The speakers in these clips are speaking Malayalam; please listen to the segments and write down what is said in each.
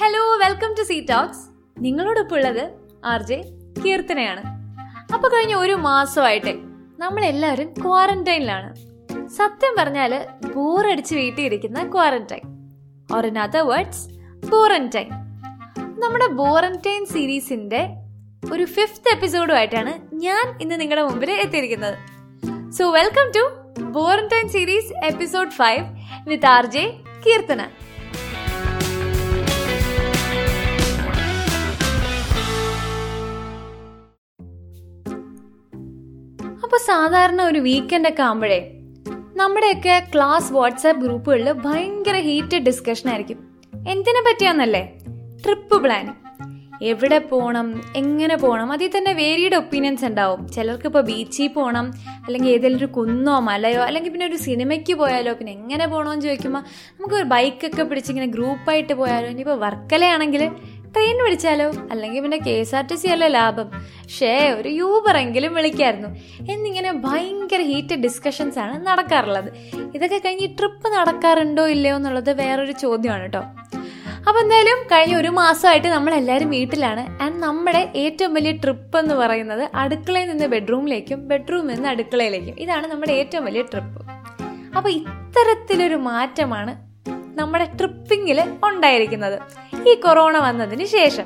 Hello welcome to C talks നിങ്ങളോടൊപ്പം ഉള്ളത് ആർ ജെ കീർത്തനയാണ്. അപ്പൊ കഴിഞ്ഞ ഒരു മാസമായിട്ട് നമ്മളെല്ലാവരും ക്വാറന്റൈനിലാണ്. സത്യം പറഞ്ഞാൽ ബോറടിച്ച് വീട്ടിയിരിക്കുന്ന quarantine. Or in other words borantine. നമ്മുടെ ബോറന്റൈൻ സീരീസിന്റെ ഒരു ഫിഫ്ത്ത് എപ്പിസോഡുമായിട്ടാണ് ഞാൻ ഇന്ന് നിങ്ങളുടെ മുമ്പിൽ എത്തിയിരിക്കുന്നത്. So welcome to borantine series episode five with R J Keerthana. അപ്പൊ സാധാരണ ഒരു വീക്കെൻഡ് ഒക്കെ ആകുമ്പോഴേ നമ്മുടെയൊക്കെ ക്ലാസ് വാട്സാപ്പ് ഗ്രൂപ്പുകളിൽ ഭയങ്കര ഹീറ്റഡ് ഡിസ്കഷൻ ആയിരിക്കും. എന്തിനെ പറ്റിയാന്നല്ലേ? ട്രിപ്പ് പ്ലാൻ എവിടെ പോകണം എങ്ങനെ പോകണം അതിൽ തന്നെ വേരിയുടെ ഒപ്പീനിയൻസ് ഉണ്ടാവും. ചിലർക്ക് ഇപ്പോൾ ബീച്ചിൽ പോകണം അല്ലെങ്കിൽ ഏതെങ്കിലും ഒരു കുന്നോ മലയോ അല്ലെങ്കിൽ പിന്നെ ഒരു സിനിമയ്ക്ക് പോയാലോ പിന്നെ എങ്ങനെ പോകണമെന്ന് ചോദിക്കുമ്പോൾ നമുക്ക് ഒരു ബൈക്കൊക്കെ പിടിച്ചിങ്ങനെ ഗ്രൂപ്പായിട്ട് പോയാലോ ഇനിയിപ്പോൾ വർക്കലയാണെങ്കിൽ ട്രെയിൻ വിളിച്ചാലോ? അല്ലെങ്കിൽ പിന്നെ K S R T C അല്ലേ ലാഭം? ഷേ ഒരു യൂബറെങ്കിലും വിളിക്കായിരുന്നു. എന്നിങ്ങനെ ഭയങ്കര ഹീറ്റഡ് ഡിസ്കഷൻസ് ആണ് നടക്കാറുള്ളത്. ഇതൊക്കെ കഴിഞ്ഞ് ട്രിപ്പ് നടക്കാറുണ്ടോ ഇല്ലയോ എന്നുള്ളത് വേറൊരു ചോദ്യമാണ് കേട്ടോ. അപ്പോൾ എന്തായാലും കഴിഞ്ഞ ഒരു മാസമായിട്ട് നമ്മൾ എല്ലാവരും വീട്ടിലാണ്. ആൻഡ് നമ്മുടെ ഏറ്റവും വലിയ ട്രിപ്പ് എന്ന് പറയുന്നത് അടുക്കളയിൽ നിന്ന് ബെഡ്റൂമിലേക്കും ബെഡ്റൂമിൽ നിന്ന് അടുക്കളയിലേക്കും. ഇതാണ് നമ്മുടെ ഏറ്റവും വലിയ ട്രിപ്പ് അപ്പോൾ ഇത്തരത്തിലൊരു മാറ്റമാണ് നമ്മുടെ ട്രിപ്പിങ്ങിൽ ഉണ്ടായിരിക്കുന്നത്. ഈ കൊറോണ വന്നതിന് ശേഷം.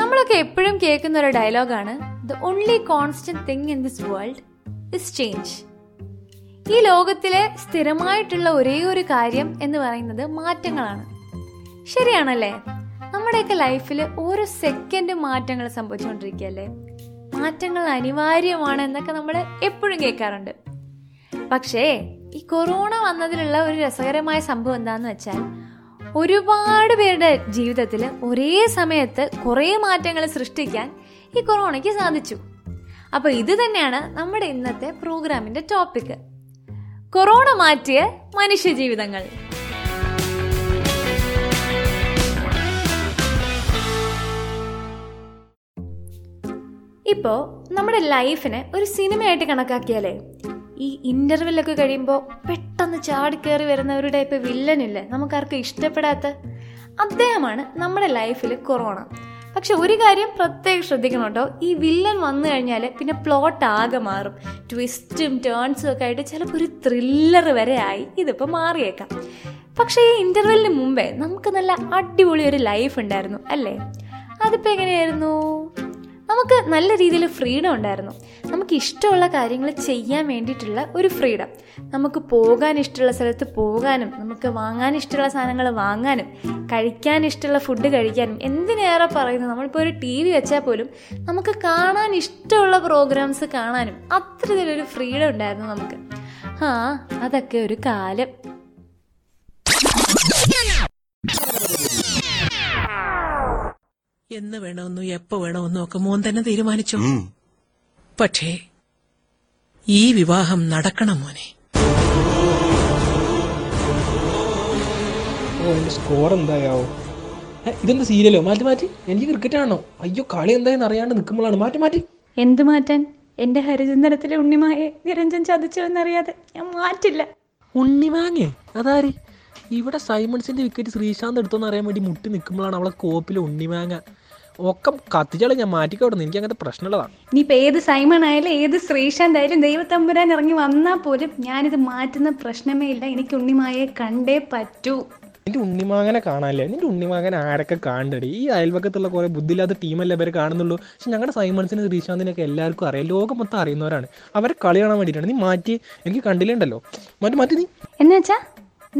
നമ്മളൊക്കെ എപ്പോഴും കേൾക്കുന്ന ഒരു ഡയലോഗാണ് the only constant thing in this world is change ഈ ലോകത്തിലെ സ്ഥിരമായിട്ടുള്ള ഒരേ ഒരു കാര്യം എന്ന് പറയുന്നത് മാറ്റങ്ങളാണ്. ശരിയാണല്ലേ? നമ്മുടെയൊക്കെ ലൈഫിൽ ഓരോ സെക്കൻഡും മാറ്റങ്ങൾ സംഭവിച്ചുകൊണ്ടിരിക്കുകയല്ലേ? മാറ്റങ്ങൾ അനിവാര്യമാണ് എന്നൊക്കെ നമ്മൾ എപ്പോഴും കേൾക്കാറുണ്ട്. പക്ഷേ ഈ കൊറോണ വന്നതിലുള്ള ഒരു രസകരമായ സംഭവം എന്താണെന്ന് വെച്ചാൽ ഒരുപാട് പേരുടെ ജീവിതത്തിൽ ഒരേ സമയത്ത് കുറേ മാറ്റങ്ങൾ സൃഷ്ടിക്കാൻ ഈ കൊറോണയ്ക്ക് സാധിച്ചു. അപ്പോൾ ഇത് തന്നെയാണ് നമ്മുടെ ഇന്നത്തെ പ്രോഗ്രാമിന്റെ ടോപ്പിക്. കൊറോണ മാറ്റിയ മനുഷ്യ ജീവിതങ്ങൾ ഇപ്പോൾ നമ്മുടെ ലൈഫിനെ ഒരു സിനിമയായിട്ട് കണക്കാക്കിയാലേ ഈ ഇന്റർവെല്ലൊക്കെ കഴിയുമ്പോൾ പെട്ടെന്ന് ചാടിക്കേറി വരുന്നവരുടെ ടൈപ്പ് വില്ലനില്ലേ നമുക്കാർക്കും ഇഷ്ടപ്പെടാത്ത അദ്ദേഹമാണ് നമ്മുടെ ലൈഫിൽ കൊറോണ പക്ഷെ ഒരു കാര്യം പ്രത്യേകം ശ്രദ്ധിക്കണം കേട്ടോ ഈ വില്ലൻ വന്നു കഴിഞ്ഞാൽ പിന്നെ പ്ലോട്ട് ആകെ മാറും. ട്വിസ്റ്റും ടേൺസും ഒക്കെ ആയിട്ട് ചിലപ്പോൾ ഒരു ത്രില്ലർ വരെ ആയി ഇതിപ്പോൾ മാറിയേക്കാം. പക്ഷേ ഈ ഇന്റർവെല്ലിന് മുമ്പേ നമുക്ക് നല്ല അടിപൊളി ഒരു ലൈഫ് ഉണ്ടായിരുന്നു അല്ലേ? അതിപ്പോൾ എങ്ങനെയായിരുന്നു? നല്ല രീതിയിൽ ഫ്രീഡം ഉണ്ടായിരുന്നു. നമുക്ക് ഇഷ്ടമുള്ള കാര്യങ്ങൾ ചെയ്യാൻ വേണ്ടിയിട്ടുള്ള ഒരു ഫ്രീഡം നമുക്ക് പോകാൻ ഇഷ്ടമുള്ള സ്ഥലത്ത് പോകാനും നമുക്ക് വാങ്ങാൻ ഇഷ്ടമുള്ള സാധനങ്ങൾ വാങ്ങാനും കഴിക്കാൻ ഇഷ്ടമുള്ള ഫുഡ് കഴിക്കാനും എന്തിനേറെ പറയുന്നത് നമ്മളിപ്പോൾ ഒരു ടി വി വെച്ചാൽ പോലും നമുക്ക് കാണാൻ ഇഷ്ടമുള്ള പ്രോഗ്രാംസ് കാണാനും അത്രതിലൊരു ഫ്രീഡം ഉണ്ടായിരുന്നു നമുക്ക്. ആ അതൊക്കെ ഒരു കാലം. എന്ന് വേണമെന്നും എപ്പോ വേണമെന്നും ഒക്കെ മോൻ തന്നെ തീരുമാനിച്ചു. പക്ഷേ ഈ വിവാഹം നടക്കണം മോനെ. ഓ സ്കോർ എന്തായാവോ? ഇതെന്താ സീരിയലോ മാറ്റി മാറ്റി. എനിക്ക് ക്രിക്കറ്റ് ആണോ? അയ്യോ കളി എന്തായെന്ന് അറിയാണ്ട് നിൽക്കുമ്പോഴാണ്. മാറ്റി മാറ്റി. എന്ത് മാറ്റാൻ? എന്റെ ഹരിചന്ദനത്തിലെ ഉണ്ണിമായെ നിരഞ്ജൻ ചതിച്ചു എന്നറിയാതെ ഞാൻ മാറ്റില്ല. ഉണ്ണിമാങ്ങേ? അതാര്? ഇവിടെ സൈമൺസിന്റെ വിക്കറ്റ് ശ്രീശാന്ത് എടുത്തോന്ന് അറിയാൻ വേണ്ടി മുട്ടി നിൽക്കുമ്പോഴാണ് അവളെ കോപ്പിൽ ഉണ്ണിമാങ്ങ. ഒക്കെ കത്തിച്ചാളെ ഞാൻ മാറ്റിക്കോടുന്നു എനിക്ക് അങ്ങനത്തെ പ്രശ്നമുള്ളതാണ്. ഇനിയിപ്പോൾ ഏത് സൈമൺ ആയാലും ഏത് ശ്രീശാന്ത് ആയാലും ദൈവത്തമ്പുരാൻ ഇറങ്ങി വന്നാൽ പോലും ഞാനിത് മാറ്റുന്ന പ്രശ്നമേ ഇല്ല. എനിക്ക് ഉണ്ണിമായെ കണ്ടേ പറ്റൂ. നിന്റെ ഉണ്ണിമാങ്ങനെ കാണാനല്ലേ നിന്റെ ഉണ്ണിമാങ്ങനെ ആരൊക്കെ കാണണ്ടേ ഈ അയൽവക്കത്തുള്ള കുറേ ബുദ്ധിയില്ലാത്ത ടീമല്ലേ ഇവരെ കാണുന്നുള്ളൂ? പക്ഷെ ഞങ്ങളുടെ സൈമൺസിന് ശ്രീശാന്തിനൊക്കെ എല്ലാവർക്കും അറിയാം. ലോകം മൊത്തം അറിയുന്നവരാണ്. അവരെ കളി കാണാൻ വേണ്ടിയിട്ടാണ്. നീ മാറ്റി എനിക്ക് കണ്ടില്ലുണ്ടല്ലോ? മറ്റു മാറ്റി നീ. എന്ന്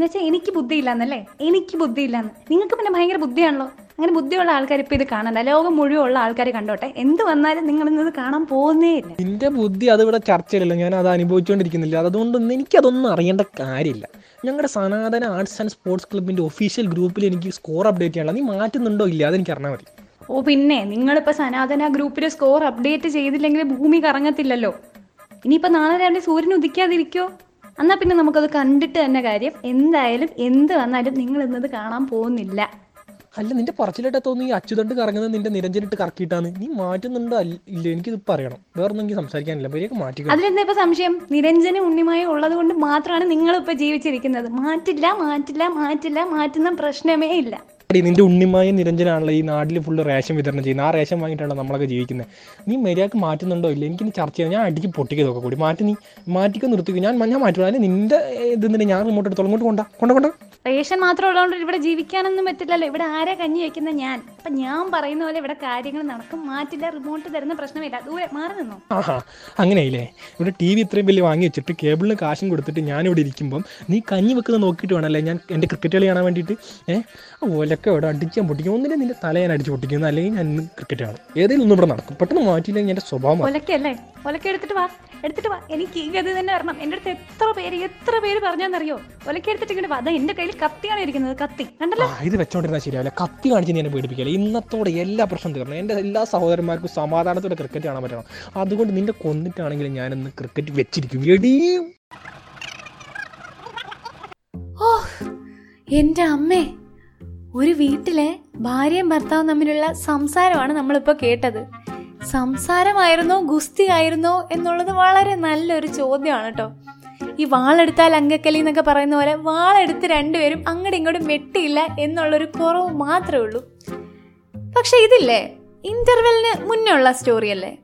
വെച്ചാ ബുദ്ധി വെച്ചാൽ എനിക്ക് ബുദ്ധിയില്ലാന്നല്ലേ? എനിക്ക് ബുദ്ധിയില്ലാന്ന്. നിങ്ങൾക്ക് പിന്നെ ഭയങ്കര ബുദ്ധിയാണല്ലോ? അങ്ങനെ ബുദ്ധിയുള്ള ആൾക്കാർ ഇപ്പൊ ഇത് കാണണ്ട. ലോകം മുഴുവൻ ഉള്ള ആൾക്കാർ കണ്ടോട്ടെ? എന്ത് വന്നാലും നിങ്ങൾ ഇന്നത് കാണാൻ പോകുന്നേ ഇല്ല. നിന്റെ ബുദ്ധി അത് ഇവിടെ ചർച്ചയിലല്ല. ഞാൻ അത് അനുഭവിച്ചുകൊണ്ടിരിക്കുന്നില്ല അതുകൊണ്ടൊന്നും എനിക്കതൊന്നും അറിയേണ്ട കാര്യമില്ല. ഞങ്ങളുടെ സനാതന ആർട്സ് ആൻഡ് സ്പോർട്സ് ക്ലബിന്റെ ഒഫീഷ്യൽ ഗ്രൂപ്പിൽ എനിക്ക് സ്കോർ അപ്ഡേറ്റ് ചെയ്യാനുള്ള നീ മാറ്റുന്നുണ്ടോ ഇല്ല? അതെനിക്ക് അറിഞ്ഞാൽ മതി. ഓ പിന്നെ നിങ്ങളിപ്പോ സനാതന ഗ്രൂപ്പിൽ സ്കോർ അപ്ഡേറ്റ് ചെയ്തില്ലെങ്കിൽ ഭൂമി കറങ്ങത്തില്ലല്ലോ. ഇനിയിപ്പോ നാളെ രാവിലെ സൂര്യൻ ഉദിക്കാതിരിക്കോ? എന്നാൽ പിന്നെ നമുക്കത് കണ്ടിട്ട് തന്നെ കാര്യം എന്തായാലും എന്ത് വന്നാലും നിങ്ങൾ ഇന്നത് കാണാൻ പോകുന്നില്ല. അല്ല നിന്റെ പറച്ചിലിട്ട് തോന്നി ഈ അച്ചുതണ്ട് കറങ്ങുന്നത് നിന്റെ നിരഞ്ജനിട്ട് കറക്കിയിട്ടാണ് നീ മാറ്റുന്നുണ്ടോ ഇല്ല? എനിക്കിത് പറയണം. വേറൊന്നും എനിക്ക് സംസാരിക്കാനില്ല. പേരേക്ക് മാറ്റി അതിലെന്താ ഇപ്പൊ സംശയം? നിരഞ്ജന ഉണ്ണിമായി ഉള്ളത് കൊണ്ട് മാത്രമാണ് നിങ്ങൾ ഇപ്പൊ ജീവിച്ചിരിക്കുന്നത്. മാറ്റില്ല മാറ്റില്ല മാറ്റില്ല മാറ്റുന്ന പ്രശ്നമേ ഇല്ല. നിന്റെ ഉണ്ണിമായ നിരഞ്ജനാണല്ലോ ഈ നാട്ടിൽ ഫുള്ള് റേഷൻ വിതരണം ചെയ്യുന്നത്. ആ റേഷൻ വാങ്ങിയിട്ടാണ് നമ്മളൊക്കെ ജീവിക്കുന്നത്? നീ മര്യാദയ്ക്ക് മാറ്റുന്നുണ്ടോ ഇല്ല? എനിക്കിനി ചർച്ച ചെയ്യാം. ഞാൻ അടിക്ക് പൊട്ടിക്കതൊക്കെ കൂടി. മാറ്റി നീ. മാറ്റിക്കോ നിർത്തിക്കും. ഞാൻ ഞാൻ മാറ്റുള്ളൂ അല്ലെങ്കിൽ നിന്റെ ഇത് ഞാൻ റിമോട്ട് എടുത്തോളം. ഇങ്ങോട്ട് കൊണ്ടാ. കൊണ്ട കൊണ്ട. റേഷൻ മാത്രം ഉള്ളതുകൊണ്ട് ഇവിടെ ജീവിക്കാനൊന്നും പറ്റില്ലല്ലോ. ഇവിടെ ആരെ കഞ്ഞി വെക്കുന്ന ഞാൻ? അപ്പൊ ഞാൻ പറയുന്ന പോലെ ഇവിടെ കാര്യങ്ങൾ നടക്കും. മാറ്റില്ല റിമോട്ട് തരുന്ന പ്രശ്നമില്ല. ദൂരെ മാറി നിന്നോ. ആഹാ അങ്ങനെയില്ലേ? ഇവിടെ ടി വി ഇത്രയും വലിയ വാങ്ങി വെച്ചിട്ട് കേബിളിന് കാശും കൊടുത്തിട്ട് ഞാൻ ഞാനിവിടെ ഇരിക്കുമ്പം നീ കഞ്ഞി വെക്കുന്നത് നോക്കിയിട്ട് വേണമല്ലേ? ഞാൻ എന്റെ ക്രിക്കറ്റ് കളി കാണാൻ വേണ്ടിയിട്ട്. ഏഹ് ഓലൊക്കെ ഇവിടെ അടിച്ചാൻ പൊട്ടിക്കും? ഒന്നിനെ നിന്റെ തല ഞാൻ അടിച്ച് പൊട്ടിക്കുന്നു അല്ലെങ്കിൽ ഞാൻ ഇന്ന് ക്രിക്കറ്റ് കാണും. ഏതെങ്കിലും ഒന്നും ഇവിടെ നടക്കും. പെട്ടെന്ന് മാറ്റിയില്ലെങ്കിൽ എന്റെ സ്വഭാവം. ഒലക്കല്ലേ ഒലക്ക എടുത്തിട്ട് വാ. എടുത്തിട്ട് വാ. എനിക്ക് ഈ ഗതി തന്നെ വരണം. എന്റെ അടുത്ത് എത്ര പേര് എത്ര പേര് പറഞ്ഞാന്നറിയോ? ഒലക്ക എടുത്തിട്ട് ഇങ്ങോട്ട് വാ. അതാ എന്റെ കയ്യിൽ കത്തിയാണ് ഇരിക്കുന്നത്. കത്തി. കണ്ടല്ലോ? ആ ഇത് വെച്ചോണ്ടിരുന്ന ശരിയാവില്ല. കത്തി കാണിച്ച് നീ എന്നെ പേടിപ്പിക്കില്ല? ഇന്നത്തോടെ എല്ലാ പ്രശ്നം തീർന്നു. എന്റെ എല്ലാ സഹോദരന്മാർക്കും സമാധാനത്തോടെ ക്രിക്കറ്റ് കാണാൻ പറ്റണം. അതുകൊണ്ട് നിന്റെ കൊന്നിട്ടാണെങ്കിലും ഞാനിന്ന് ക്രിക്കറ്റ് വെച്ചിരിക്കും. എടീ! ഓ എന്റെ അമ്മേ. ഒരു വീട്ടിലെ ഭാര്യയും ഭർത്താവും തമ്മിലുള്ള സംസാരമാണ് നമ്മളിപ്പോൾ കേട്ടത്. സംസാരമായിരുന്നോ ഗുസ്തി ആയിരുന്നോ എന്നുള്ളത് വളരെ നല്ലൊരു ചോദ്യമാണ് കേട്ടോ ഈ വാളെടുത്താൽ അങ്കക്കലി എന്നൊക്കെ പറയുന്ന പോലെ വാളെടുത്ത് രണ്ടുപേരും അങ്ങോട്ടും ഇങ്ങോട്ടും വെട്ടിയില്ല എന്നുള്ളൊരു കുറവ് മാത്രമേ ഉള്ളൂ. പക്ഷെ ഇതില്ലേ? ഇന്റർവെല്ലിന് മുന്നേ ഉള്ള സ്റ്റോറി അല്ലേ?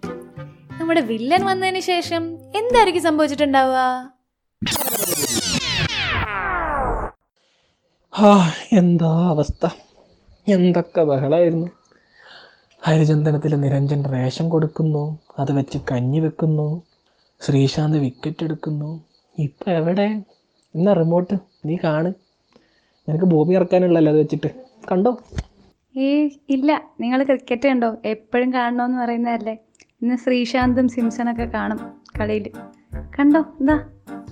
നമ്മുടെ വില്ലൻ വന്നതിന് ശേഷം എന്തായിരിക്കും സംഭവിച്ചിട്ടുണ്ടാവുക? ആ എന്താ അവസ്ഥ? എന്തൊക്കെ ബഹളമായിരുന്നു ഹരിചന്ദനത്തിൽ നിരഞ്ജൻ റേഷൻ കൊടുക്കുന്നു അത് വെച്ച് കഞ്ഞി വെക്കുന്നു ശ്രീശാന്ത് വിക്കറ്റ് എടുക്കുന്നു. ഇപ്പം എവിടെ? എന്നാ റിമോട്ട് നീ കാണ്. നിനക്ക് ഭൂമി ഇറക്കാനുള്ളല്ലോ അത് വെച്ചിട്ട്. കണ്ടോ? ഏ ഇല്ല. നിങ്ങൾ ക്രിക്കറ്റ് കണ്ടോ? എപ്പോഴും കാണണമെന്ന് പറയുന്നതല്ലേ. ഇന്ന് ശ്രീശാന്തും സിംസണൊക്കെ കാണും കളിയിൽ കണ്ടോ? എന്താ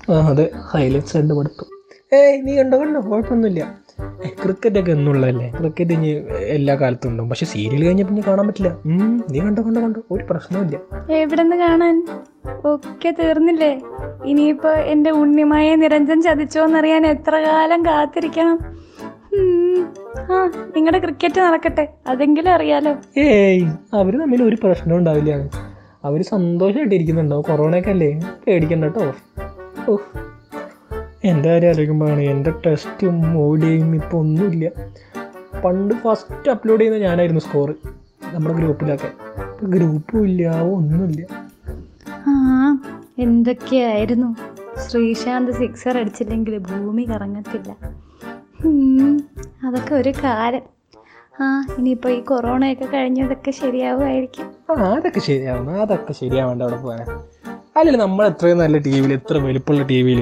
അതെ. ഹൈലൈറ്റ്സ് കണ്ട് കൊടുത്തു ഏയ് നീ കണ്ടോ? കണ്ടോ? കുഴപ്പമൊന്നുമില്ല. ക്രിക്കറ്റ് ഒക്കെ എന്നുള്ളതല്ലേ? ക്രിക്കറ്റ് ഇനി എല്ലാ കാലത്തും ഉണ്ടാവും. പക്ഷെ സീരിയൽ കഴിഞ്ഞപ്പോൾ ഇനി കാണാൻ പറ്റില്ല. നീ കണ്ടോ? കണ്ടോ? കണ്ടോ? ഒരു പ്രശ്നമില്ല എവിടെ നിന്ന് കാണാൻ? ഒക്കെ തീർന്നില്ലേ? ഇനിയിപ്പോ എന്റെ ഉണ്ണിമായ നിരഞ്ജൻ ചതിച്ചോന്നറിയാൻ എത്ര കാലം കാത്തിരിക്കണം. ആ നിങ്ങളുടെ ക്രിക്കറ്റ് നടക്കട്ടെ. അതെങ്കിലും അറിയാലോ. ഏയ് അവർ തമ്മിൽ ഒരു പ്രശ്നം ഉണ്ടാവില്ല. അവർ സന്തോഷമായിട്ട് ഇരിക്കുന്നുണ്ടാവും കൊറോണയൊക്കെ അല്ലേ? പേടിക്കണ്ട കേട്ടോ. ഓ എന്റെ കാര്യം ആലോചിക്കുമ്പോഴാണ് എന്റെ ടെസ്റ്റും ഓടിയും ഇപ്പോൾ ഒന്നുമില്ല. പണ്ട് ഫസ്റ്റ് അപ്ലോഡ് ചെയ്യുന്ന ഞാനായിരുന്നു സ്കോർ നമ്മുടെ ഗ്രൂപ്പിലൊക്കെ ഇപ്പൊ ഗ്രൂപ്പും ഇല്ല ഒന്നുമില്ല. ആ എന്തൊക്കെയായിരുന്നു? ശ്രീശാന്ത് സിക്സർ അടിച്ചില്ലെങ്കിൽ ഭൂമി കറങ്ങത്തില്ല. അതൊക്കെ ഒരു കാലം. ആ ഇനിയിപ്പോൾ ഈ കൊറോണയൊക്കെ കഴിഞ്ഞതൊക്കെ ശരിയാവുമായിരിക്കും. ആ അതൊക്കെ ശരിയാവണം അതൊക്കെ ശരിയാവേണ്ട അവിടെ പോകാൻ അല്ലെങ്കിൽ നമ്മൾ എത്രയും നല്ല ടി വിയിൽ എത്ര വലുപ്പമുള്ള ടി വിയിൽ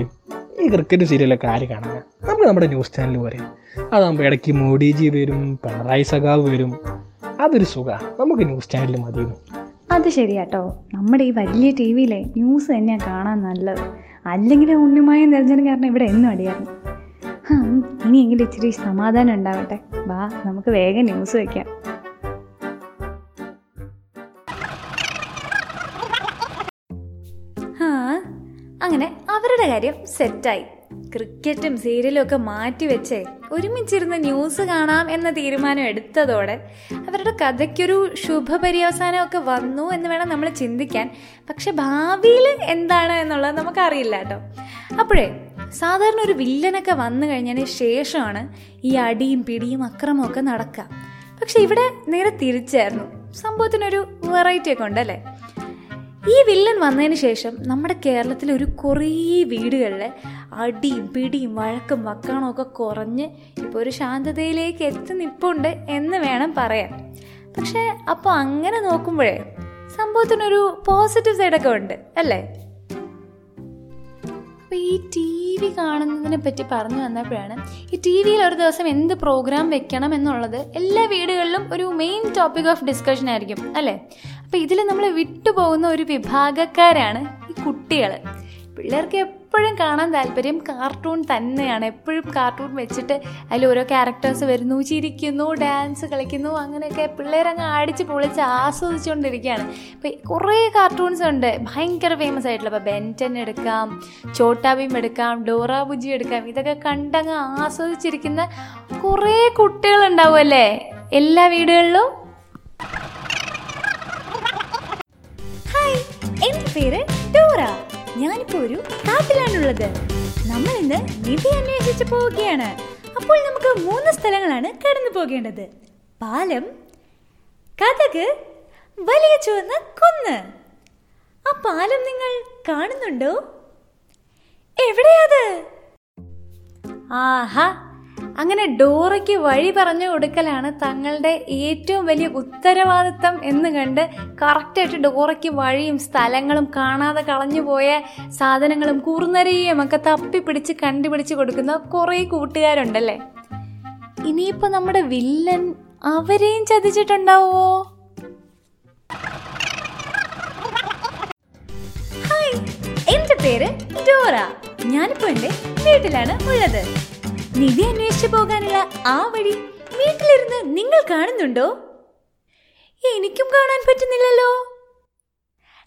ഈ ക്രിക്കറ്റ് സീരിയലൊക്കെ ആര് കാണാൻ നമുക്ക് നമ്മുടെ ന്യൂസ് ചാനൽ പറയും. അതാകുമ്പോൾ ഇടയ്ക്ക് മോഡിജി വരും പിണറായി സഖാവ് വരും. അതൊരു സുഖമാണ് നമുക്ക് ന്യൂസ് ചാനലിൽ മതിയെന്ന്. അത് ശരിയാട്ടോ. നമ്മുടെ ഈ വലിയ ടി വിയിലെ ന്യൂസ് തന്നെയാണ് കാണാൻ നല്ലത്. അല്ലെങ്കിൽ ഉണ്ണിമായ നിരഞ്ജനം കാരണം ഇവിടെ എന്നും അടിയായിരുന്നു. ഇനിയെങ്കിലും ഇച്ചിരി സമാധാനം ഉണ്ടാവട്ടെ. വാ നമുക്ക് വേഗം ന്യൂസ് വെക്കാം. കാര്യം സെറ്റായി. ക്രിക്കറ്റും സീരിയലും ഒക്കെ മാറ്റിവെച്ച് ഒരുമിച്ചിരുന്ന് ന്യൂസ് കാണാം എന്ന തീരുമാനം എടുത്തതോടെ അവരുടെ കഥയ്ക്കൊരു ശുഭപര്യവസാനമൊക്കെ വന്നു എന്ന് വേണം നമ്മൾ ചിന്തിക്കാൻ. പക്ഷെ ഭാവിയിൽ എന്താണ് എന്നുള്ളത് നമുക്കറിയില്ല കേട്ടോ. അപ്പോഴേ സാധാരണ ഒരു വില്ലനൊക്കെ വന്നു കഴിഞ്ഞതിന് ശേഷമാണ് ഈ അടിയും പിടിയും അക്രമമൊക്കെ നടക്കുക. പക്ഷെ ഇവിടെ നേരെ തിരിച്ചായിരുന്നു. സംഭവത്തിനൊരു വെറൈറ്റി ഒക്കെ ഉണ്ടല്ലേ? ഈ വില്ലൻ വന്നതിന് ശേഷം നമ്മുടെ കേരളത്തിലെ ഒരു കുറേ വീടുകളിലെ അടിയും പിടിയും വഴക്കും വക്കാണോ ഒക്കെ കുറഞ്ഞ് ഇപ്പോൾ ഒരു ശാന്തതയിലേക്ക് എത്തി നിപ്പുണ്ട് എന്ന് വേണം പറയാൻ. പക്ഷേ അപ്പോൾ അങ്ങനെ നോക്കുമ്പോഴേ സംഭവത്തിനൊരു പോസിറ്റീവ് സൈഡൊക്കെ ഉണ്ട് അല്ലേ? അപ്പോൾ ഈ ടി വി കാണുന്നതിനെ പറ്റി പറഞ്ഞു വന്നപ്പോഴാണ് ഈ ടി വിയിൽ ഒരു ദിവസം എന്ത് പ്രോഗ്രാം വെക്കണം എന്നുള്ളത് എല്ലാ വീടുകളിലും ഒരു മെയിൻ ടോപ്പിക് ഓഫ് ഡിസ്കഷൻ ആയിരിക്കും അല്ലേ? അപ്പോൾ ഇതിൽ നമ്മൾ വിട്ടുപോകുന്ന ഒരു വിഭാഗക്കാരാണ് ഈ കുട്ടികൾ പിള്ളേർക്ക് എപ്പോഴും കാണാൻ താല്പര്യം കാർട്ടൂൺ തന്നെയാണ്. എപ്പോഴും കാർട്ടൂൺ വെച്ചിട്ട് അതിൽ ഓരോ ക്യാരക്ടേഴ്സ് വരുന്നു ചിരിക്കുന്നു ഡാൻസ് കളിക്കുന്നു അങ്ങനെയൊക്കെ പിള്ളേരങ്ങ് ആടിച്ച് പൊളിച്ച് ആസ്വദിച്ചുകൊണ്ടിരിക്കുകയാണ് ഇപ്പം കുറേ കാർട്ടൂൺസ് ഉണ്ട്. ഭയങ്കര ഫേമസ് ആയിട്ടുള്ള. ഇപ്പോൾ ബെന്റൻ എടുക്കാം ചോട്ടാബീം എടുക്കാം ഡോറ ബുജി എടുക്കാം. ഇതൊക്കെ കണ്ടങ്ങ് ആസ്വദിച്ചിരിക്കുന്ന കുറേ കുട്ടികളുണ്ടാവുമല്ലേ എല്ലാ വീടുകളിലും? പേര് ടോറ ഞാനിപ്പോ ഒരു കാട്ടിലാണുള്ളത് നമ്മൾ ഇന്ന് നിധി അന്വേഷിച്ച് പോവുകയാണ്. അപ്പോൾ നമുക്ക് മൂന്ന് സ്ഥലങ്ങളാണ് കടന്നു പോകേണ്ടത്. പാലം കഥക് വലിയ ചുവന്ന കുന്ന്. ആ പാലം നിങ്ങൾ കാണുന്നുണ്ടോ? എവിടെയാത്? ആഹാ അങ്ങനെ ഡോറയ്ക്ക് വഴി പറഞ്ഞു കൊടുക്കലാണ് തങ്ങളുടെ ഏറ്റവും വലിയ ഉത്തരവാദിത്തം എന്ന് കണ്ട് കറക്റ്റായിട്ട് ഡോറയ്ക്ക് വഴിയും സ്ഥലങ്ങളും കാണാതെ കളഞ്ഞു പോയ സാധനങ്ങളും കൂർന്നരയും ഒക്കെ തപ്പിപ്പിടിച്ച് കണ്ടുപിടിച്ച് കൊടുക്കുന്ന കുറേ കൂട്ടുകാരുണ്ടല്ലേ? ഇനിയിപ്പോ നമ്മുടെ വില്ലൻ അവരെയും ചതിച്ചിട്ടുണ്ടാവോ? ഹായ് എന്റെ പേര് ഡോറ. ഞാനിപ്പോ എന്റെ വീട്ടിലാണ് ഉള്ളത്. നിധി അന്വേഷിച്ചു പോകാനുള്ള ആ വഴി വീട്ടിലിരുന്ന് നിങ്ങൾ കാണുന്നുണ്ടോ? എനിക്കും കാണാൻ പറ്റുന്നില്ലല്ലോ.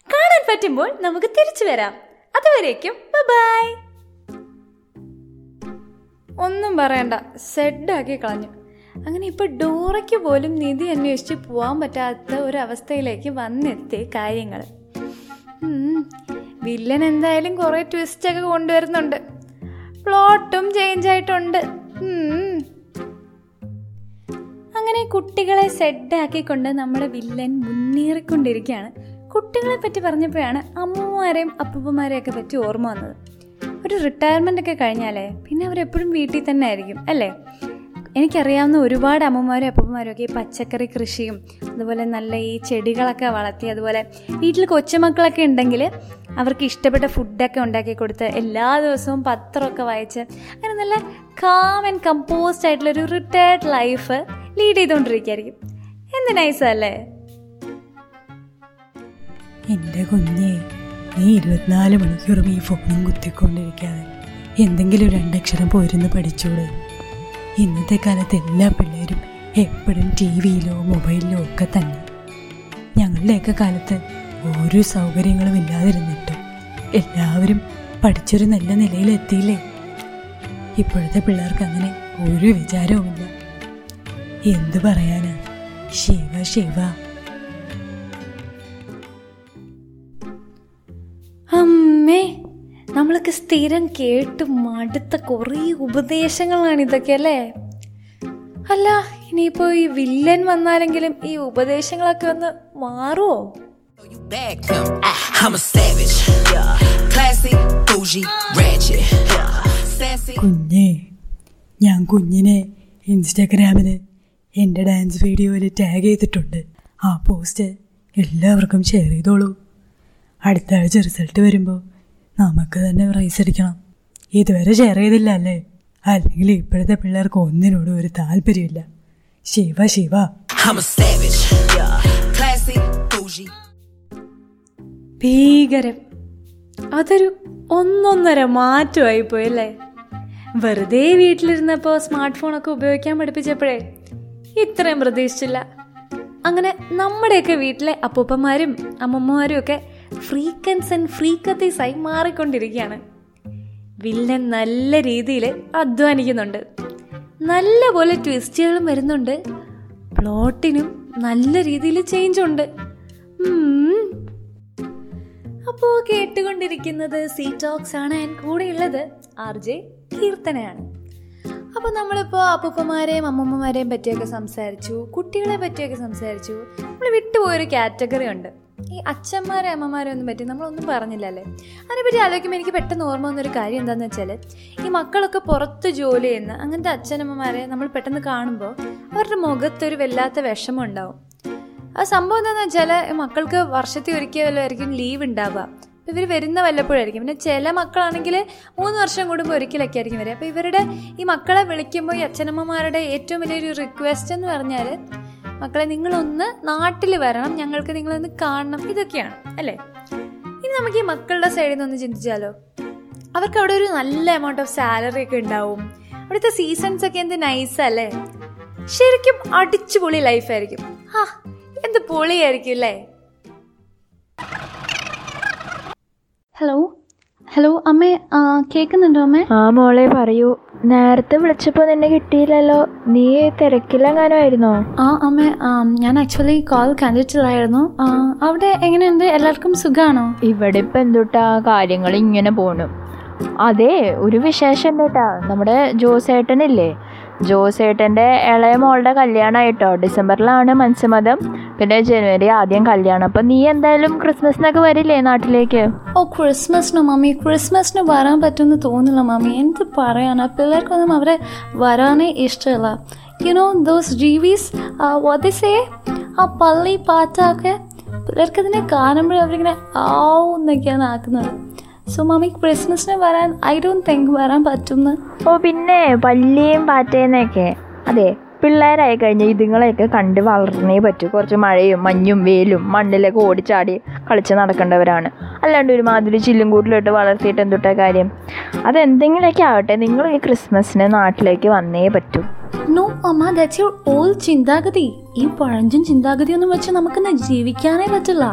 കാണാൻ പറ്റുമ്പോൾ നമുക്ക് തിരിച്ചു വരാം. അതുവരേക്കും ബൈ ഒന്നും പറയണ്ട സെഡാക്കി കളഞ്ഞു. അങ്ങനെ ഇപ്പൊ ഡോറയ്ക്ക് പോലും നിധി അന്വേഷിച്ച് പോവാൻ പറ്റാത്ത ഒരു അവസ്ഥയിലേക്ക് വന്നെത്തി കാര്യങ്ങൾ വില്ലൻ എന്തായാലും കുറെ ട്വിസ്റ്റ് ഒക്കെ കൊണ്ടുവരുന്നുണ്ട്. പ്ലോട്ടും ചേഞ്ച് ആയിട്ടുണ്ട്. അങ്ങനെ കുട്ടികളെ സെഡാക്കിക്കൊണ്ട് നമ്മുടെ വില്ലൻ മുന്നേറിക്കൊണ്ടിരിക്കുകയാണ്. കുട്ടികളെ പറ്റി പറഞ്ഞപ്പോഴാണ് അമ്മമാരെയും അപ്പൂപ്പന്മാരെയും ഒക്കെ പറ്റി ഓർമ്മ വന്നത്. ഒരു റിട്ടയർമെന്റ് ഒക്കെ കഴിഞ്ഞാലേ പിന്നെ അവരെപ്പോഴും വീട്ടിൽ തന്നെ ആയിരിക്കും അല്ലേ? എനിക്കറിയാവുന്ന ഒരുപാട് അമ്മമാരും അപ്പന്മാരും ഒക്കെ ഈ പച്ചക്കറി കൃഷിയും അതുപോലെ നല്ല ഈ ചെടികളൊക്കെ വളർത്തി അതുപോലെ വീട്ടിൽ കൊച്ചുമക്കളൊക്കെ ഉണ്ടെങ്കിൽ അവർക്ക് ഇഷ്ടപ്പെട്ട ഫുഡൊക്കെ ഉണ്ടാക്കി കൊടുത്ത് എല്ലാ ദിവസവും പത്രമൊക്കെ വായിച്ച് അങ്ങനെ നല്ല കാം ആൻഡ് കമ്പോസ്ഡ് ആയിട്ടുള്ളൊരു റിട്ടയർഡ് ലൈഫ് ലീഡ് ചെയ്തുകൊണ്ടിരിക്കുകയായിരിക്കും. എന്ത് നൈസല്ലേ എന്റെ കുഞ്ഞെ നീ ഇരുപത്തിനാല് മണിക്കൂറും ഈ ഫോണും കുത്തിക്കൊണ്ടിരിക്കാതെ എന്തെങ്കിലും രണ്ടക്ഷരം പോരുന്ന് പഠിച്ചോളൂ. ഇന്നത്തെ കാലത്ത് എല്ലാ പിള്ളേരും എപ്പോഴും ടി വിയിലോ മൊബൈലിലോ ഒക്കെ തന്നെ. ഞങ്ങളുടെയൊക്കെ കാലത്ത് ഒരു സൗകര്യങ്ങളും ഇല്ലാതിരുന്നിട്ടും എല്ലാവരും പഠിച്ചൊരു നല്ല നിലയിലെത്തിയില്ലേ? ഇപ്പോഴത്തെ പിള്ളേർക്ക് അങ്ങനെ ഒരു വിചാരവുമില്ല. എന്തു പറയാനാ? ശിവ ശിവ. അമ്മേ നമ്മൾക്ക് സ്ഥിരം കേട്ട് മടുത്ത കുറേ ഉപദേശങ്ങളാണ് ഇതൊക്കെ അല്ലേ? അല്ല ഇനിയിപ്പോ ഈ വില്ലൻ വന്നാലെങ്കിലും ഈ ഉപദേശങ്ങളൊക്കെ ഒന്ന് മാറുമോ You bag pimp. I'm a savage. Classy, bougie, ratchet. Sassy. കുഞ്ഞേ ഞാൻ കുഞ്ഞിനെ ഇൻസ്റ്റാഗ്രാമിന് എന്റെ ഡാൻസ് വീഡിയോയിൽ ടാഗ് ചെയ്തിട്ടുണ്ട് ആ പോസ്റ്റ് എല്ലാവർക്കും ഷെയർ ചെയ്തോളൂ അടുത്ത ആഴ്ച റിസൾട്ട് വരുമ്പോൾ നമുക്ക് തന്നെ പ്രൈസ് അടിക്കണം ഇതുവരെ ഷെയർ ചെയ്തില്ല അല്ലേ അല്ലെങ്കിൽ ഇപ്പോഴത്തെ പിള്ളേർക്ക് ഒന്നിനോടും ഒരു താല്പര്യമില്ല Shiva Shiva I'm a savage. Classy, bougie. ഭീകരം അതൊരു ഒന്നൊന്നര മാറ്റമായി പോയല്ലേ വെറുതെ വീട്ടിലിരുന്നപ്പോൾ സ്മാർട്ട് ഫോണൊക്കെ ഉപയോഗിക്കാൻ പഠിപ്പിച്ചപ്പോഴേ ഇത്രയും പ്രതീക്ഷിച്ചില്ല. അങ്ങനെ നമ്മുടെയൊക്കെ വീട്ടിലെ അപ്പൂപ്പന്മാരും അമ്മമ്മമാരും ഒക്കെ ഫ്രീക്കൻസ് ആൻഡ് ഫ്രീക്കത്തീസായി മാറിക്കൊണ്ടിരിക്കുകയാണ്. വില്ലൻ നല്ല രീതിയിൽ അധ്വാനിക്കുന്നുണ്ട്. നല്ല പോലെ ട്വിസ്റ്റുകളും വരുന്നുണ്ട്. പ്ലോട്ടിനും നല്ല രീതിയിൽ ചേഞ്ച് ഉണ്ട്. ഉം. അപ്പോ കേട്ടുകൊണ്ടിരിക്കുന്നത് സീ ടോക്സ് ആണ് ആൻഡ് കൂടെയുള്ളത് ആർ ജെ കീർത്തനയാണ്. അപ്പോൾ നമ്മളിപ്പോ അപ്പൂപ്പന്മാരെയും അമ്മമ്മമാരെയും പറ്റിയൊക്കെ സംസാരിച്ചു കുട്ടികളെ പറ്റിയൊക്കെ സംസാരിച്ചു. നമ്മൾ വിട്ടുപോയൊരു കാറ്റഗറി ഉണ്ട്. ഈ അച്ഛന്മാരെ അമ്മമാരെ ഒന്നും പറ്റി നമ്മളൊന്നും പറഞ്ഞില്ലല്ലേ? അതിനെപ്പറ്റി ആലോചിക്കുമ്പോൾ എനിക്ക് പെട്ടെന്ന് ഓർമ്മ വന്നൊരു കാര്യം എന്താണെന്ന് വെച്ചാൽ ഈ മക്കളൊക്കെ പുറത്ത് ജോലി ചെയ്യുന്ന അങ്ങനത്തെ അച്ഛനമ്മമാരെ നമ്മൾ പെട്ടെന്ന് കാണുമ്പോൾ അവരുടെ മുഖത്തൊരു വല്ലാത്ത വിഷമം ഉണ്ടാവും. ആ സംഭവം എന്താണെന്ന് വെച്ചാൽ മക്കൾക്ക് വർഷത്തിൽ ഒരിക്കലായിരിക്കും ലീവ് ഉണ്ടാവുക. അപ്പോൾ ഇവർ വരുന്ന വല്ലപ്പോഴായിരിക്കും. പിന്നെ ചില മക്കളാണെങ്കിൽ മൂന്ന് വർഷം കൂടുമ്പോൾ ഒരിക്കലൊക്കെ ആയിരിക്കും വരിക. അപ്പോൾ ഇവരുടെ ഈ മക്കളെ വിളിക്കുമ്പോൾ ഈ അച്ഛനമ്മമാരുടെ ഏറ്റവും വലിയൊരു റിക്വസ്റ്റ് എന്ന് പറഞ്ഞാൽ മക്കളെ നിങ്ങളൊന്ന് നാട്ടിൽ വരണം ഞങ്ങൾക്ക് നിങ്ങളൊന്ന് കാണണം ഇതൊക്കെയാണ്. അല്ലേ? ഇനി നമുക്ക് ഈ മക്കളുടെ സൈഡിൽ നിന്ന് ഒന്ന് ചിന്തിച്ചാലോ. അവർക്ക് അവിടെ ഒരു നല്ല എമൗണ്ട് ഓഫ് സാലറി ഒക്കെ ഉണ്ടാവും. അവിടുത്തെ സീസൺസ് ഒക്കെ എന്ത് നൈസ് അല്ലേ? ശരിക്കും അടിച്ചുപൊളി ലൈഫായിരിക്കും ആ എന്ത് പൊളിയായിരിക്കും അല്ലേ ഹലോ ഹലോ അമ്മേ കേൾക്കുന്നുണ്ടോ അമ്മേ? ആ മോളെ പറയൂ. നേരത്തെ വിളിച്ചപ്പോൾ നിന്നെ കിട്ടിയില്ലല്ലോ. നീ തിരക്കിലെങ്ങാനും ആയിരുന്നോ ആ അമ്മേ ഞാൻ ആക്ച്വലി കോൾ കണ്ടിട്ടില്ലായിരുന്നു അവിടെ എങ്ങനെയുണ്ട്? എല്ലാവർക്കും സുഖമാണോ ഇവിടെ ഇപ്പം എന്തുട്ടാ? കാര്യങ്ങൾ ഇങ്ങനെ പോണു. അതെ ഒരു വിശേഷം ഉണ്ട് കേട്ടാ നമ്മുടെ ജോസേട്ടനില്ലേ? ജോസേട്ടന്റെ ഇളയ മോളുടെ കല്യാണമായിട്ടോ? ഡിസംബറിലാണ് മത്സ്യമതം പിന്നെ ജനുവരി ആദ്യം കല്യാണം. അപ്പം നീ എന്തായാലും ക്രിസ്മസിനൊക്കെ വരില്ലേ നാട്ടിലേക്ക്? ഓ ക്രിസ്മസിന് മമ്മി. ക്രിസ്മസിന് വരാൻ പറ്റുമെന്ന് തോന്നില്ല മമ്മി. എന്ത് പറയാനാ? പിള്ളേർക്കൊന്നും അവരെ വരാനേ ഇഷ്ടമല്ല. യുനോ ദോസ് ജീവീസ് ഒതിസേ ആ പള്ളി പാട്ടൊക്കെ പിള്ളേർക്ക് അതിനെ കാണുമ്പോഴേ അവരിങ്ങനെ ആവും എന്നൊക്കെയാണ് ആക്കുന്നത്. സോ മമ്മി ക്രിസ്മസിന് വരാൻ ഐ ഡോണ്ട് തിങ്ക് വരാൻ പറ്റുമെന്ന് ഓ പിന്നെ പല്ലിയും പാറ്റേന്നൊക്കെ. അതെ പിള്ളേരായി കഴിഞ്ഞാൽ ഇതുങ്ങളെയൊക്കെ കണ്ട് വളർന്നേ പറ്റൂ. കുറച്ച് മഴയും മഞ്ഞും വെയിലും മണ്ണിലൊക്കെ ഓടിച്ചാടി കളിച്ച് നടക്കേണ്ടവരാണ്. അല്ലാണ്ട് ഒരുമാതിരി ചില്ലും കൂട്ടിലിട്ട് വളർത്തിയിട്ട് എന്തുട്ടാ കാര്യം? അതെന്തെങ്കിലുമൊക്കെ ആവട്ടെ നിങ്ങൾ ഈ ക്രിസ്മസിന് നാട്ടിലേക്ക് വന്നേ പറ്റൂ. നോ അമ്മ ദാറ്റ്സ് യുവർ ഓൾ ചിന്താഗതി. ഈ പഴഞ്ചൻ ചിന്താഗതിയൊന്നും വെച്ച് നമുക്കിന്ന് ജീവിക്കാനേ പറ്റില്ല.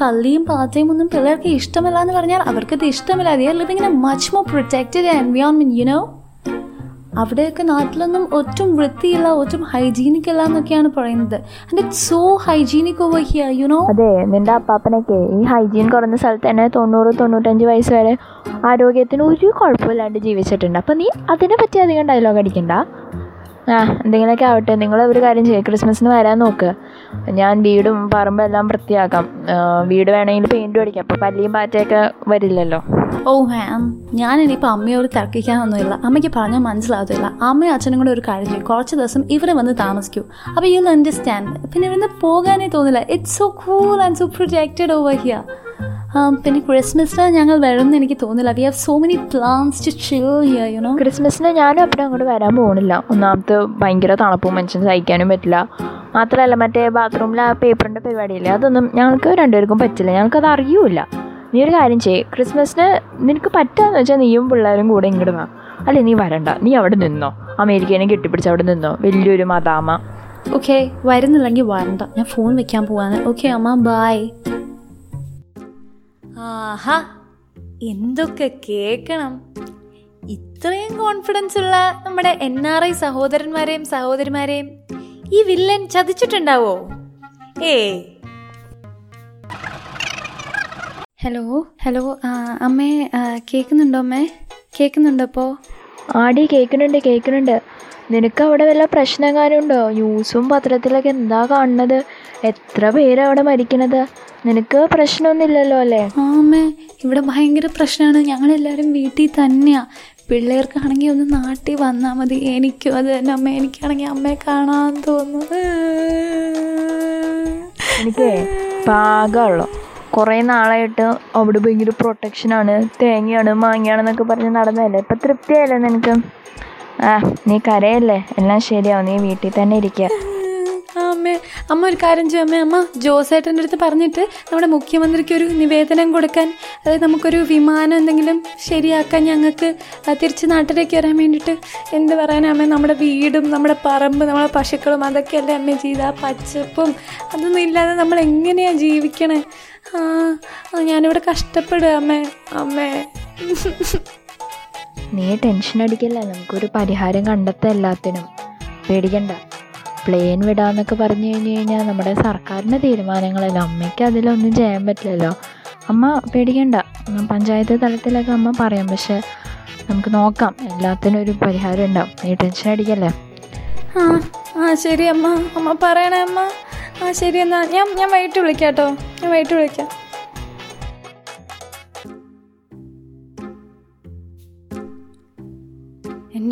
പള്ളിയും പാത്രയും ഒന്നും പിള്ളേർക്ക് ഇഷ്ടമല്ല എന്ന് പറഞ്ഞാൽ അവർക്കത് ഇഷ്ടമില്ല. They a much more protected environment you know അവിടെയൊക്കെ നാട്ടിലൊന്നും ഒട്ടും വൃത്തിയില്ല ഒട്ടും ഹൈജീനിക് അല്ല എന്നൊക്കെയാണ് പറയുന്നത്. So hygienic over here you know അതെ നിന്റെ അപ്പാപ്പനൊക്കെ ഈ ഹൈജീൻ കുറഞ്ഞ സ്ഥലത്ത് തന്നെ തൊണ്ണൂറ് തൊണ്ണൂറ്റഞ്ച് വയസ്സ് വരെ ആരോഗ്യത്തിന് ഒരു കുഴപ്പമില്ലാണ്ട് ജീവിച്ചിട്ടുണ്ട്. അപ്പം നീ അതിനെ പറ്റി അധികം ഡയലോഗ് അടിക്കണ്ട. ആ എന്തെങ്കിലുമൊക്കെ ആവട്ടെ. നിങ്ങൾ ഒരു കാര്യം ചെയ്യും. ക്രിസ്മസിന് വരാൻ നോക്ക്. ഞാൻ വീടും പറമ്പും എല്ലാം വൃത്തിയാക്കാം. വീട് വേണമെങ്കിൽ പെയിന്റും അടിക്കാം. അപ്പോൾ പല്ലിയും പാറ്റയൊക്കെ വരില്ലല്ലോ. ഓ മാം. ഞാൻ ഇനിയിപ്പോൾ അമ്മയോട് തർക്കിക്കാനൊന്നുമില്ല അമ്മയ്ക്ക് പറഞ്ഞാൽ മനസ്സിലാകത്തില്ല. അമ്മയും അച്ഛനും കൂടെ ഒരു കാര്യം ചെയ്യും. കുറച്ച് ദിവസം ഇവിടെ വന്ന് താമസിക്കൂ. അപ്പോൾ യു അണ്ടർസ്റ്റാൻഡ് പിന്നെ ഇവിടുന്ന് പോകാനേ തോന്നില്ല. It's so cool and so over here പിന്നെ ക്രിസ്മസിന് ഞങ്ങൾ വരുമെന്ന് എനിക്ക് തോന്നില്ല we have so many plans to chill here you know ക്രിസ്മസിന് ഞാനും അപ്പം അങ്ങോട്ട് വരാൻ പോകുന്നില്ല ഒന്നാമത്തെ ഭയങ്കര തണുപ്പും മനുഷ്യൻ സഹിക്കാനും പറ്റില്ല. മാത്രമല്ല മറ്റേ ബാത്റൂമിൽ ആ പേപ്പറിന്റെ പരിപാടിയില്ലേ അതൊന്നും ഞങ്ങൾക്ക് രണ്ടുപേർക്കും പറ്റില്ല. ഞങ്ങൾക്കത് അറിയൂല നീ ഒരു കാര്യം ചെയ്യ്. ക്രിസ്മസിന് നിനക്ക് പറ്റാന്ന് വെച്ചാൽ നീയും പിള്ളേരും കൂടെ ഇങ്ങോട്ട് വാ. അല്ലെ നീ വരണ്ട. നീ അവിടെ നിന്നോ. അമേരിക്കേനെ കെട്ടിപ്പിടിച്ച് അവിടെ നിന്നോ. വലിയൊരു മതാമ ഓക്കെ വരുന്നില്ലെങ്കിൽ വരണ്ട. ഞാൻ ഫോൺ വെക്കാൻ പോവാണ് ഓക്കെ അമ്മ ബൈ ആഹാ എന്തൊക്കെ കേൾക്കണം ഇത്രയും കോൺഫിഡൻസ് ഉള്ള നമ്മുടെ എൻ ആർ ഐ സഹോദരന്മാരെയും സഹോദരിമാരെയും ഈ വില്ലൻ ചതിച്ചിട്ടുണ്ടാവോ? ഏ ഹലോ ഹലോ അമ്മേ കേൾക്കുന്നുണ്ടോ അമ്മേ? കേൾക്കുന്നുണ്ടോ അപ്പോൾ ആടി കേൾക്കുന്നുണ്ട് കേൾക്കുന്നുണ്ട് നിനക്ക് അവിടെ വല്ല പ്രശ്നം കാര്യമുണ്ടോ ന്യൂസും പത്രത്തിലൊക്കെ എന്താ കാണുന്നത്? എത്ര പേരാ അവിടെ മരിക്കണത്? നിനക്ക് പ്രശ്നമൊന്നുമില്ലല്ലോ അല്ലേ? ആമേ ഇവിടെ ഭയങ്കര പ്രശ്നമാണ്. ഞങ്ങളെല്ലാവരും വീട്ടിൽ തന്നെയാ. പിള്ളേർക്കാണെങ്കിൽ ഒന്ന് നാട്ടിൽ വന്നാൽ മതി. എനിക്കും അത് തന്നെ അമ്മ. എനിക്കാണെങ്കിൽ അമ്മയെ കാണാൻ തോന്നുന്നു. എനിക്ക് പാകമുള്ളു കുറേ നാളായിട്ട് അവിടെ ഭയങ്കര പ്രൊട്ടക്ഷനാണ് തേങ്ങയാണ് മാങ്ങയാണെന്നൊക്കെ പറഞ്ഞ് നടന്നതല്ലേ? ഇപ്പം തൃപ്തിയായല്ലേ നിനക്ക്? ആ നീ കരയല്ലേ? എല്ലാം ശരിയാവും. നീ വീട്ടിൽ തന്നെ ഇരിക്കുക അമ്മ ഒരു കാര്യം ചെയ്യും അമ്മ. ജോസേട്ടന്റെ അടുത്ത് പറഞ്ഞിട്ട് നമ്മുടെ മുഖ്യമന്ത്രിക്ക് ഒരു നിവേദനം കൊടുക്കാൻ അതായത് നമുക്കൊരു വിമാനം എന്തെങ്കിലും ശരിയാക്കാൻ ഞങ്ങൾക്ക് തിരിച്ച് നാട്ടിലേക്ക് വരാൻ വേണ്ടിയിട്ട് എന്ത് പറയാനാമേ നമ്മുടെ വീടും നമ്മുടെ പറമ്പ് നമ്മുടെ പശുക്കളും അതൊക്കെയല്ലേ അമ്മ ചെയ്ത. പച്ചപ്പും അതൊന്നും ഇല്ലാതെ നമ്മൾ എങ്ങനെയാണ് ജീവിക്കണേ? ആ, ഞാനിവിടെ കഷ്ടപ്പെടുക അമ്മേ. അമ്മേ. നീ ടെൻഷൻ അടിക്കല്ല. നമുക്കൊരു പരിഹാരം കണ്ടെത്താം എല്ലാത്തിനും. പേടിക്കണ്ട. പ്ലെയിൻ വിടാന്നൊക്കെ പറഞ്ഞു കഴിഞ്ഞ് കഴിഞ്ഞാൽ നമ്മുടെ സർക്കാരിന്റെ തീരുമാനങ്ങളല്ല? അമ്മയ്ക്ക് അതിലൊന്നും ചെയ്യാൻ പറ്റില്ലല്ലോ. അമ്മ പേടിക്കണ്ട. പഞ്ചായത്ത് തലത്തിലൊക്കെ അമ്മ പറയാം. പക്ഷെ നമുക്ക് നോക്കാം. എല്ലാത്തിനും ഒരു പരിഹാരം ഉണ്ടാവും. നീ ടെൻഷൻ അടിക്കല്ലേ? ആ ആ ശരി അമ്മ. അമ്മ പറയണേ അമ്മ. ആ ശരി എന്നാ. ഞാൻ ഞാൻ വൈകിട്ട് വിളിക്കാം കേട്ടോ ഞാൻ വൈകിട്ട് വിളിക്കാം.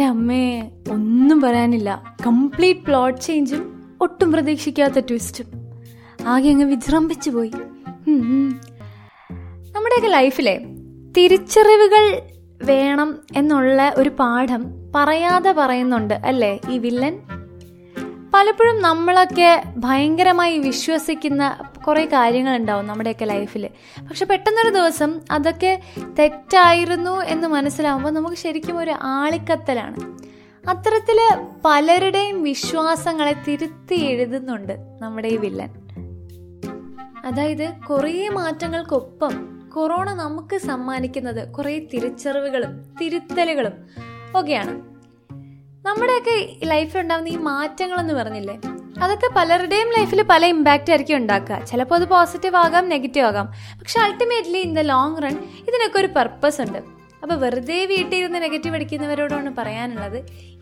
എന്റെ അമ്മയെ ഒന്നും പറയാനില്ല. കംപ്ലീറ്റ് പ്ലോട്ട് ചേഞ്ചും ഒട്ടും പ്രതീക്ഷിക്കാത്ത ട്വിസ്റ്റും ആകെ അങ്ങ് വിജൃംഭിച്ചു പോയി. നമ്മുടെയൊക്കെ ലൈഫിലെ തിരിച്ചറിവുകൾ വേണം എന്നുള്ള ഒരു പാഠം പറയാതെ പറയുന്നുണ്ട് അല്ലേ ഈ വില്ലൻ? പലപ്പോഴും നമ്മളൊക്കെ ഭയങ്കരമായി വിശ്വസിക്കുന്ന കുറേ കാര്യങ്ങളുണ്ടാവും നമ്മുടെയൊക്കെ ലൈഫിൽ പക്ഷെ പെട്ടെന്നൊരു ദിവസം അതൊക്കെ തെറ്റായിരുന്നു എന്ന് മനസ്സിലാവുമ്പോൾ നമുക്ക് ശരിക്കും ഒരു ആളിക്കത്തലാണ്. അത്തരത്തിൽ പലരുടെയും വിശ്വാസങ്ങളെ തിരുത്തി എഴുതുന്നുണ്ട് നമ്മുടെ ഈ വില്ലൻ. അതായത് കുറേ മാറ്റങ്ങൾക്കൊപ്പം കൊറോണ നമുക്ക് സമ്മാനിക്കുന്നത് കുറേ തിരിച്ചറിവുകളും തിരുത്തലുകളും ഒക്കെയാണ്. നമ്മുടെയൊക്കെ ലൈഫിൽ ഉണ്ടാകുന്ന ഈ മാറ്റങ്ങളെന്ന് പറഞ്ഞില്ലേ? അതൊക്കെ പലരുടെയും ലൈഫിൽ പല ഇമ്പാക്റ്റ് ആയിരിക്കും ഉണ്ടാക്കുക. ചിലപ്പോൾ അത് പോസിറ്റീവ് ആകാം നെഗറ്റീവ് ആകാം. പക്ഷെ ultimately in the long run ഇതിനൊക്കെ ഒരു പർപ്പസ് ഉണ്ട്. അപ്പോൾ വെറുതെ വീട്ടിൽ ഇരുന്ന് നെഗറ്റീവ് അടിക്കുന്നവരോടാണ് പറയാനുള്ളത്.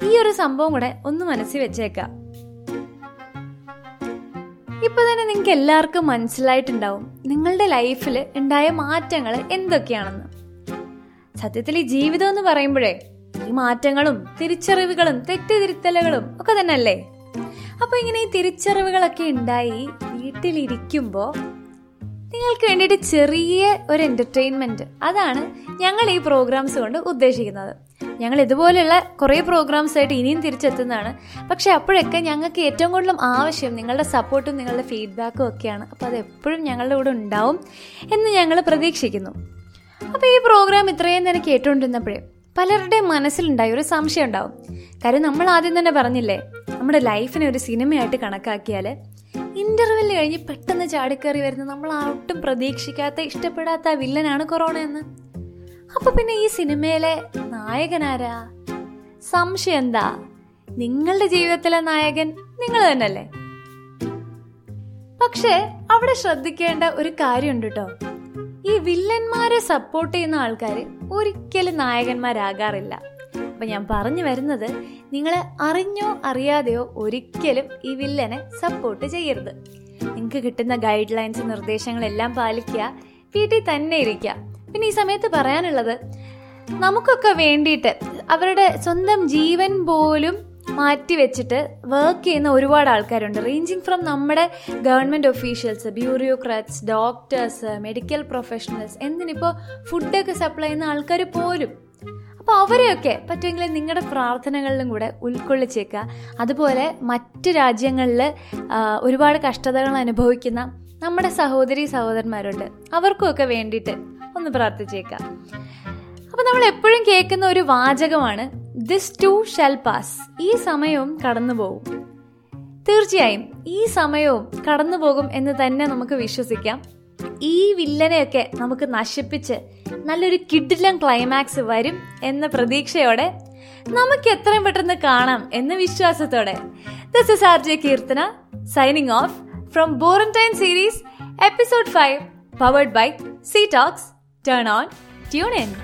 ഈ ഒരു സംഭവം കൂടെ ഒന്ന് മനസ്സിൽ വെച്ചേക്കാം. ഇപ്പൊ തന്നെ നിങ്ങൾക്ക് എല്ലാവർക്കും മനസ്സിലായിട്ടുണ്ടാവും നിങ്ങളുടെ ലൈഫിൽ ഉണ്ടായ മാറ്റങ്ങൾ എന്തൊക്കെയാണെന്ന്. സത്യത്തിൽ ഈ ജീവിതം എന്ന് പറയുമ്പോഴേ ഈ മാറ്റങ്ങളും തിരിച്ചറിവുകളും തെറ്റുതിരുത്തലുകളും ഒക്കെ തന്നെ അല്ലേ അപ്പൊ ഇങ്ങനെ ഈ തിരിച്ചറിവുകളൊക്കെ ഉണ്ടായി വീട്ടിലിരിക്കുമ്പോൾ നിങ്ങൾക്ക് വേണ്ടിയിട്ട് ചെറിയ ഒരു എന്റർടൈൻമെന്റ് അതാണ് ഞങ്ങൾ ഈ പ്രോഗ്രാംസ് കൊണ്ട് ഉദ്ദേശിക്കുന്നത്. ഞങ്ങൾ ഇതുപോലെയുള്ള കുറേ പ്രോഗ്രാംസ് ആയിട്ട് ഇനിയും തിരിച്ചെത്തുന്നതാണ്. പക്ഷേ അപ്പോഴൊക്കെ ഞങ്ങൾക്ക് ഏറ്റവും കൂടുതലും ആവശ്യം നിങ്ങളുടെ സപ്പോർട്ടും നിങ്ങളുടെ ഫീഡ്ബാക്കും ഒക്കെയാണ്. അപ്പോൾ അത് എപ്പോഴും ഞങ്ങളുടെ കൂടെ ഉണ്ടാവും എന്ന് ഞങ്ങൾ പ്രതീക്ഷിക്കുന്നു. അപ്പോൾ ഈ പ്രോഗ്രാം ഇത്രയും നേരം കേട്ടുകൊണ്ടിരുന്നപ്പോഴേ പലരുടെയും മനസ്സിലുണ്ടായി ഒരു സംശയം ഉണ്ടാവും. കാര്യം നമ്മൾ ആദ്യം തന്നെ പറഞ്ഞില്ലേ നമ്മുടെ ലൈഫിനെ ഒരു സിനിമയായിട്ട് കണക്കാക്കിയാൽ ഇന്റർവെൽ കഴിഞ്ഞ് പെട്ടെന്ന് ചാടിക്കയറി വരുന്ന നമ്മൾ ഒട്ടും പ്രതീക്ഷിക്കാത്ത ഇഷ്ടപ്പെടാത്ത വില്ലനാണ് കൊറോണ എന്ന്. അപ്പൊ പിന്നെ ഈ സിനിമയിലെ നായകനാരാ സംശയം എന്താ? നിങ്ങളുടെ ജീവിതത്തിലെ നായകൻ നിങ്ങൾ തന്നെയല്ലേ? പക്ഷേ അവിടെ ശ്രദ്ധിക്കേണ്ട ഒരു കാര്യമുണ്ട് കേട്ടോ ഈ വില്ലന്മാരെ സപ്പോർട്ട് ചെയ്യുന്ന ആൾക്കാർ ഒരിക്കലും നായകന്മാരാകാറില്ല. അപ്പൊ ഞാൻ പറഞ്ഞു വരുന്നത് നിങ്ങൾ അറിഞ്ഞോ അറിയാതെയോ ഒരിക്കലും ഈ വില്ലനെ സപ്പോർട്ട് ചെയ്യരുത്. നിങ്ങൾക്ക് കിട്ടുന്ന ഗൈഡ് ലൈൻസ് നിർദ്ദേശങ്ങളെല്ലാം പാലിക്കുക വീട്ടിൽ തന്നെ ഇരിക്കുക. പിന്നെ ഈ സമയത്ത് പറയാനുള്ളത് നമുക്കൊക്കെ വേണ്ടിയിട്ട് അവരുടെ സ്വന്തം ജീവൻ പോലും മാറ്റി വെച്ചിട്ട് വർക്ക് ചെയ്യുന്ന ഒരുപാട് ആൾക്കാരുണ്ട്. റേഞ്ചിങ് ഫ്രം നമ്മുടെ government officials bureaucrats doctors medical professionals എന്തിനിപ്പോൾ ഫുഡൊക്കെ സപ്ലൈ ചെയ്യുന്ന ആൾക്കാർ പോലും അപ്പോൾ അവരെയൊക്കെ പറ്റുമെങ്കിൽ നിങ്ങളുടെ പ്രാർത്ഥനകളിലും കൂടെ ഉൾക്കൊള്ളിച്ചേക്കുക. അതുപോലെ മറ്റ് രാജ്യങ്ങളിൽ ഒരുപാട് കഷ്ടതകൾ അനുഭവിക്കുന്ന നമ്മുടെ സഹോദരി സഹോദരന്മാരുണ്ട്. അവർക്കുമൊക്കെ വേണ്ടിയിട്ട് ഒന്ന് പ്രാർത്ഥിച്ചേക്കാം. അപ്പോൾ നമ്മൾ എപ്പോഴും കേൾക്കുന്ന ഒരു വാചകമാണ് ദിസ് ടു ഷെൽ പാസ് ഈ സമയവും കടന്നു പോകും തീർച്ചയായും ഈ സമയവും കടന്നു പോകും എന്ന് തന്നെ നമുക്ക് വിശ്വസിക്കാം. ഈ വില്ലനെയൊക്കെ നമുക്ക് നശിപ്പിച്ച് നല്ലൊരു കിഡിലം ക്ലൈമാക്സ് വരും എന്ന പ്രതീക്ഷയോടെ നമുക്ക് എത്രയും പെട്ടെന്ന് കാണാം എന്ന വിശ്വാസത്തോടെ. This is R J Keerthana signing off from borantine series episode five powered by C talks turn on tune in